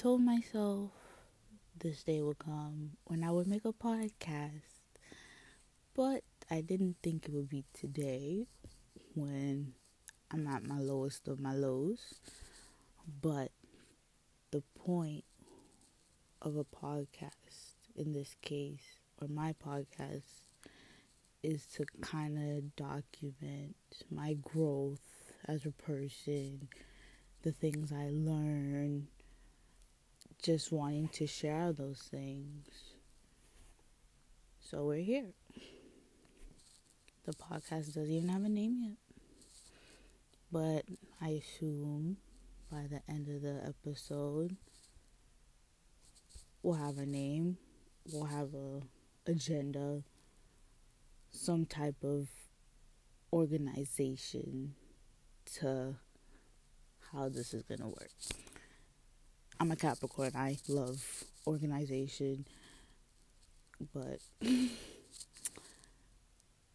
told myself this day would come when I would make a podcast, but I didn't think it would be today when I'm at my lowest of my lows. But the point of a podcast in this case, or my podcast, is to kind of document my growth as a person, the things I learn, just wanting to share those things. So we're here. The podcast doesn't even have a name yet. But I assume by the end of the episode, we'll have a name, we'll have a agenda, some type of organization to how this is going to work. I'm a Capricorn. I love organization. But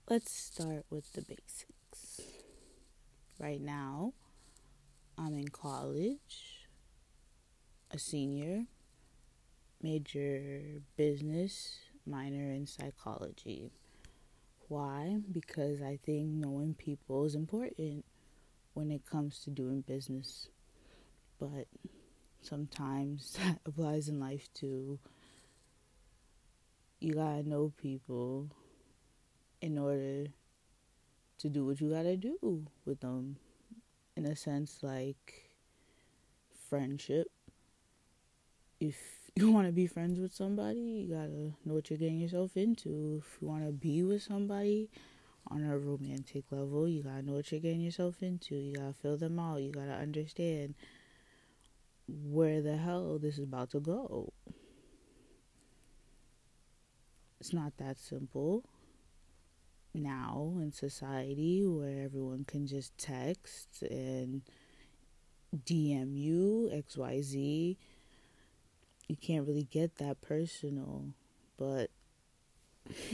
let's start with the basics. Right now, I'm in college, a senior, major business, minor in psychology. Why? Because I think knowing people is important when it comes to doing business. But sometimes that applies in life too. You gotta know people in order to do what you gotta do with them. In a sense, like friendship. If you want to be friends with somebody, you gotta know what you're getting yourself into. If you want to be with somebody on a romantic level, you gotta know what you're getting yourself into. You gotta fill them out. You gotta understand where the hell this is about to go. It's not that simple now in society where everyone can just text and DM you, XYZ you can't really get that personal, but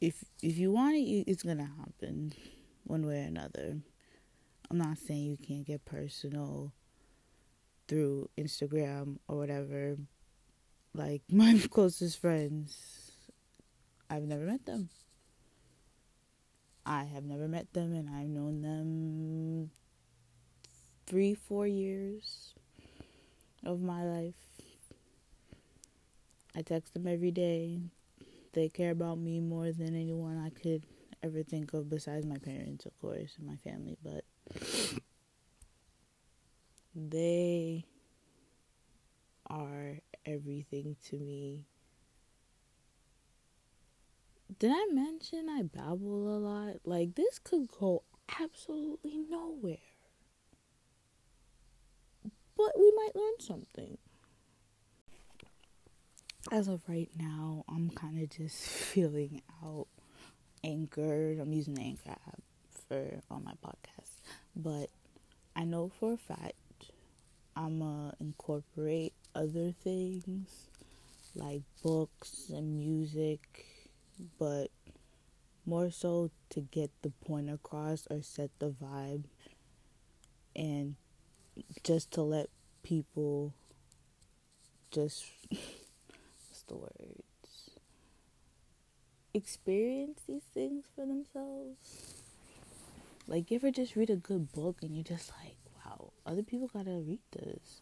if if you want it, it's gonna happen one way or another. I'm not saying you can't get personal through Instagram or whatever. Like my closest friends, I've never met them. I have never met them, and I've known them three, four years of my life. I text them every day. They care about me more than anyone I could ever think of besides my parents, of course, and my family, but they are everything to me. Did I mention I babble a lot? Like, this could go absolutely nowhere but we might learn something. As of right now, I'm kind of just feeling out anchored. I'm using the Anchor app for all my podcasts, but I know for a fact I'm gonna incorporate other things like books and music, but more so to get the point across or set the vibe and just to let people just what's the words? Experience these things for themselves like you ever just read a good book and you're just like wow other people gotta read this.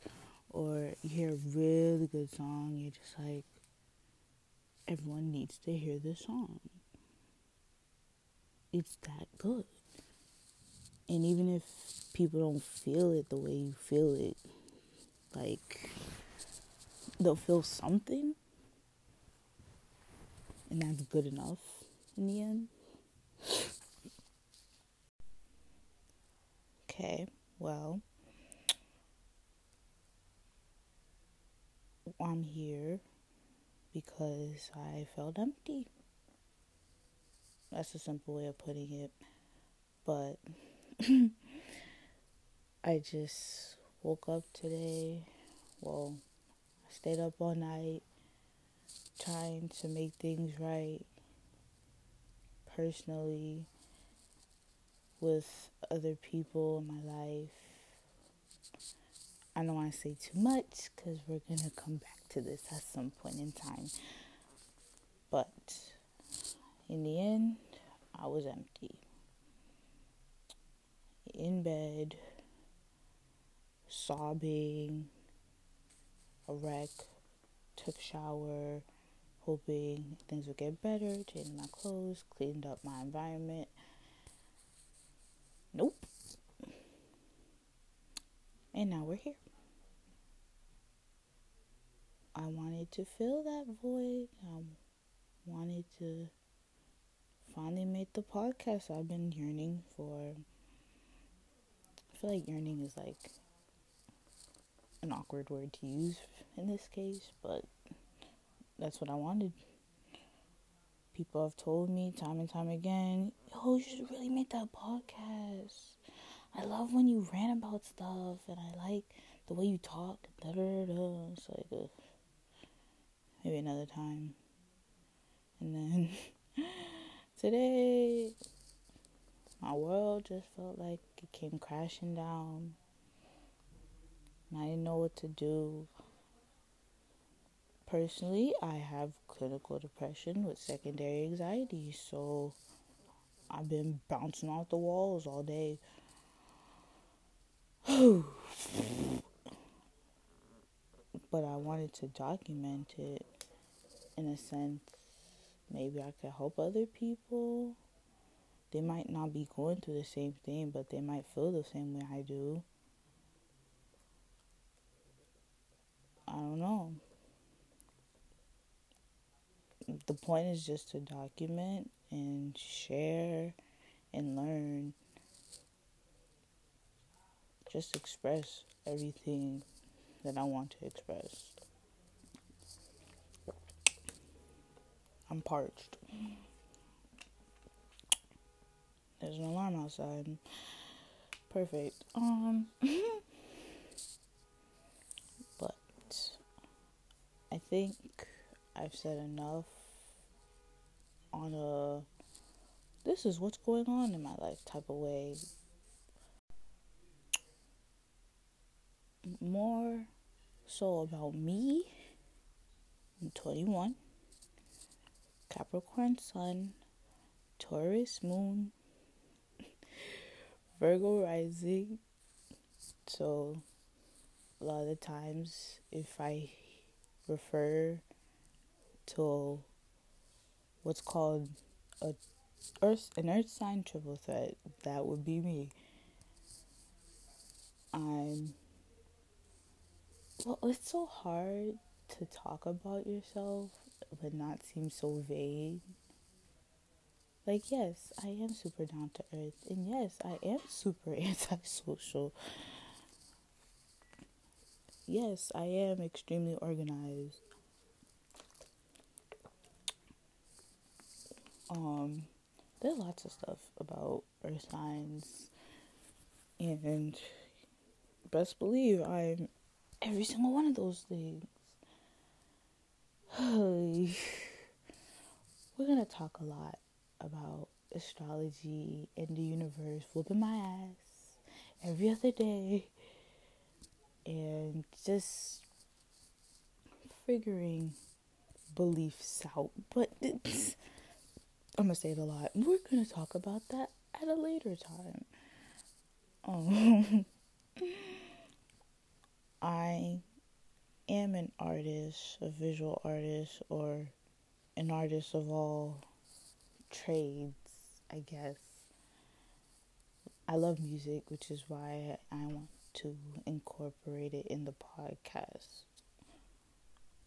Or you hear a really good song you're just like everyone needs to hear this song. It's that good. And even if people don't feel it the way you feel it, like they'll feel something, and that's good enough in the end. Okay, well, I'm here because I felt empty. That's a simple way of putting it, but I just woke up today. Well, I stayed up all night trying to make things right personally with other people in my life. I don't want to say too much because we're going to come back to this at some point in time. But in the end, I was empty. In bed, sobbing, a wreck, took shower, hoping things would get better, changed my clothes, cleaned up my environment. And now we're here. I wanted to fill that void. I wanted to finally make the podcast I've been yearning for. I feel like yearning is like an awkward word to use in this case, but that's what I wanted. People have told me time and time again, yo, you should really make that podcast. I love when you rant about stuff, and I like the way you talk. Da da da. It's like a, maybe another time. And then today, my world just felt like it came crashing down. And I didn't know what to do. Personally, I have clinical depression with secondary anxiety, so I've been bouncing off the walls all day. But I wanted to document it in a sense. Maybe I could help other people. They might not be going through the same thing, but they might feel the same way I do. I don't know. The point is just to document and share and learn. Just express everything that I want to express. I'm parched. There's an alarm outside. Perfect. Um but I think I've said enough on a this is what's going on in my life type of way. More so about me. I'm 21. Capricorn Sun, Taurus Moon, Virgo Rising. So, a lot of the times, if I refer to what's called a earth an earth sign triple threat, that would be me. I'm well, it's so hard to talk about yourself but not seem so vague. Like, yes, I am super down to earth, and yes, I am super antisocial. Yes, I am extremely organized. Um, there's lots of stuff about earth signs, and best believe I'm every single one of those things. we're gonna talk a lot about astrology and the universe whooping my ass every other day and just figuring beliefs out. But I'm gonna say it a lot. We're gonna talk about that at a later time. Um, I am an artist, a visual artist, or an artist of all trades, I guess. I love music, which is why I want to incorporate it in the podcast.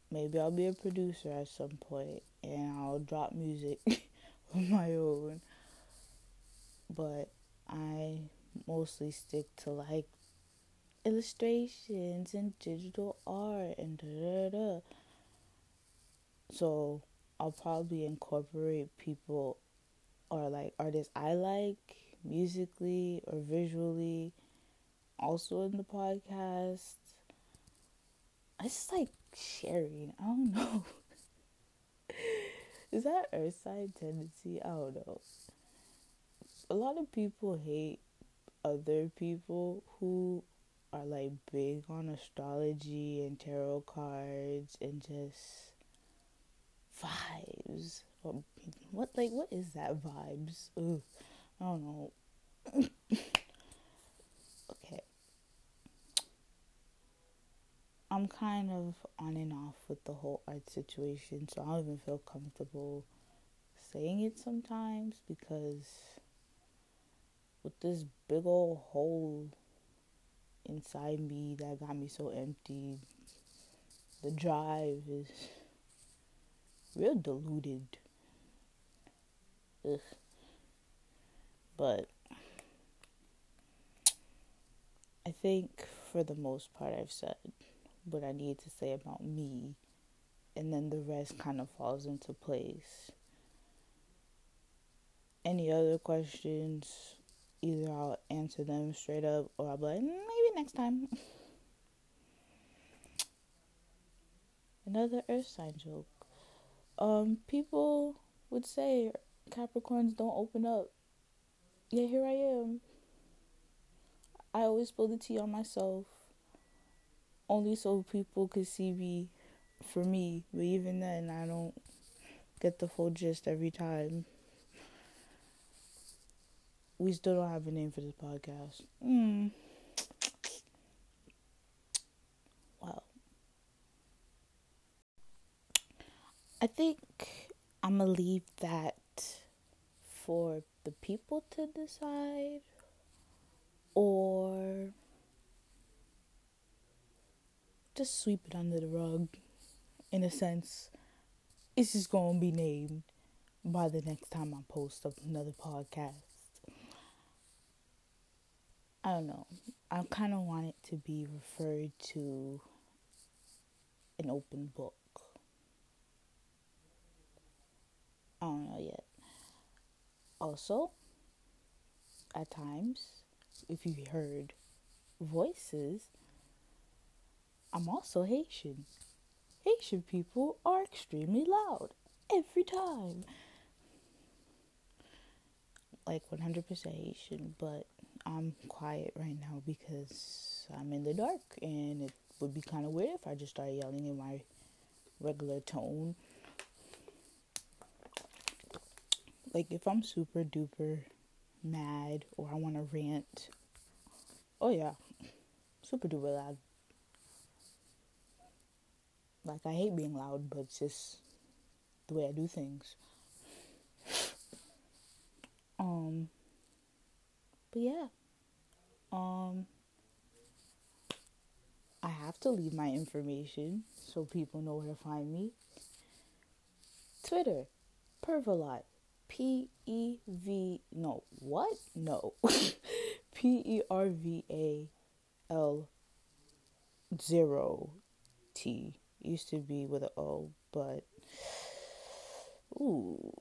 Maybe I'll be a producer at some point and I'll drop music of my own. But I mostly stick to like illustrations and digital art and da da da. So I'll probably incorporate people or like artists I like musically or visually also in the podcast. I just like sharing. I don't know. Is that earth sign tendency? I don't know. A lot of people hate other people who are like big on astrology and tarot cards and just vibes. What like what is that vibes? Ugh, I don't know. okay. I'm kind of on and off with the whole art situation, so I don't even feel comfortable saying it sometimes because with this big old hole inside me that got me so empty, the drive is real diluted. Ugh. But I think for the most part I've said what I need to say about me, and then the rest kind of falls into place. Any other questions? Either I'll answer them straight up or I'll be like, mm, maybe next time. Another earth sign joke. Um, people would say Capricorns don't open up. Yeah, here I am. I always spill the tea on myself. Only so people could see me for me. But even then, I don't get the full gist every time. We still don't have a name for this podcast. Hmm. Well, I think I'm gonna leave that for the people to decide or just sweep it under the rug in a sense it's just gonna be named by the next time I post another podcast. I don't know. I kind of want it to be referred to an open book. I don't know yet. Also, at times, if you heard voices, I'm also Haitian. Haitian people are extremely loud every time. Like 100% Haitian, but I'm quiet right now because I'm in the dark and it would be kind of weird if I just started yelling in my regular tone. Like if I'm super duper mad or I want to rant, oh yeah, super duper loud. Like I hate being loud, but it's just the way I do things. Um, but yeah, um, I have to leave my information so people know where to find me. Twitter, Pervalot, P E V no what no P E R V A L zero T used to be with an O, but ooh,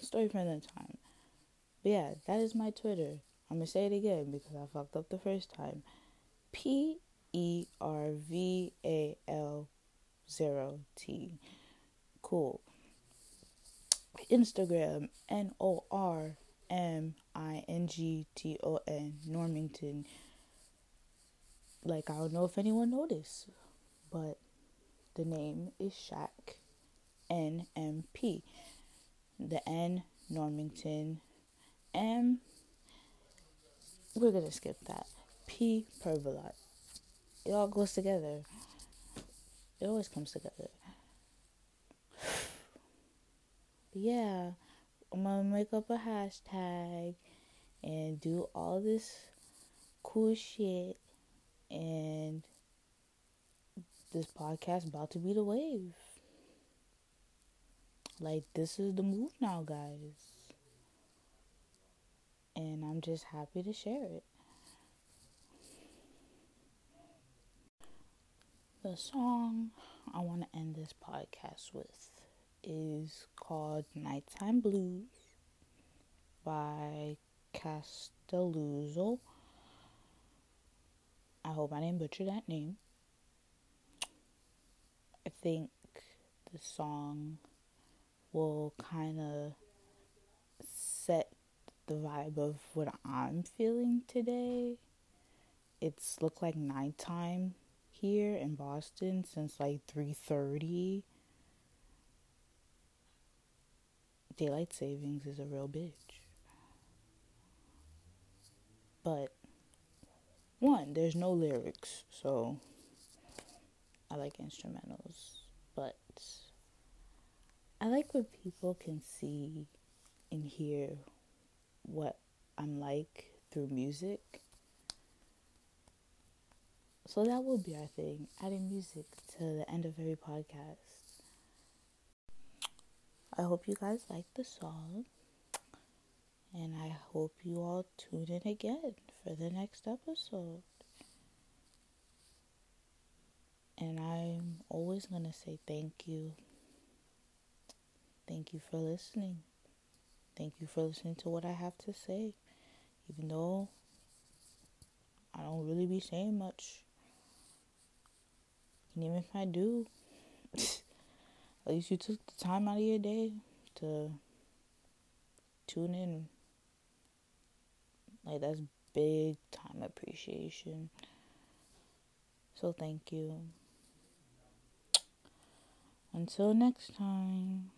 story for another time. But yeah, that is my Twitter. I'm gonna say it again because I fucked up the first time. P E R V A L zero T. Cool. Instagram N O R M I N G T O N Normington. Like I don't know if anyone noticed, but the name is Shaq N M P. The N Normington M we're gonna skip that. P Pervalot. It all goes together. It always comes together. But yeah, I'm gonna make up a hashtag and do all this cool shit and this podcast about to be the wave. Like this is the move now, guys. And I'm just happy to share it. The song I want to end this podcast with is called Nighttime Blues by Castelluzzo. I hope I didn't butcher that name. I think the song will kind of set the vibe of what I'm feeling today. it's looked like nighttime here in Boston since like 3:30. Daylight savings is a real bitch. But one, there's no lyrics, so I like instrumentals, but I like when people can see and hear what I'm like through music. So that will be our thing, adding music to the end of every podcast. I hope you guys like the song. And I hope you all tune in again for the next episode. And I'm always going to say thank you. Thank you for listening. Thank you for listening to what I have to say. Even though I don't really be saying much. And even if I do, at least you took the time out of your day to tune in. Like, that's big time appreciation. So, thank you. Until next time.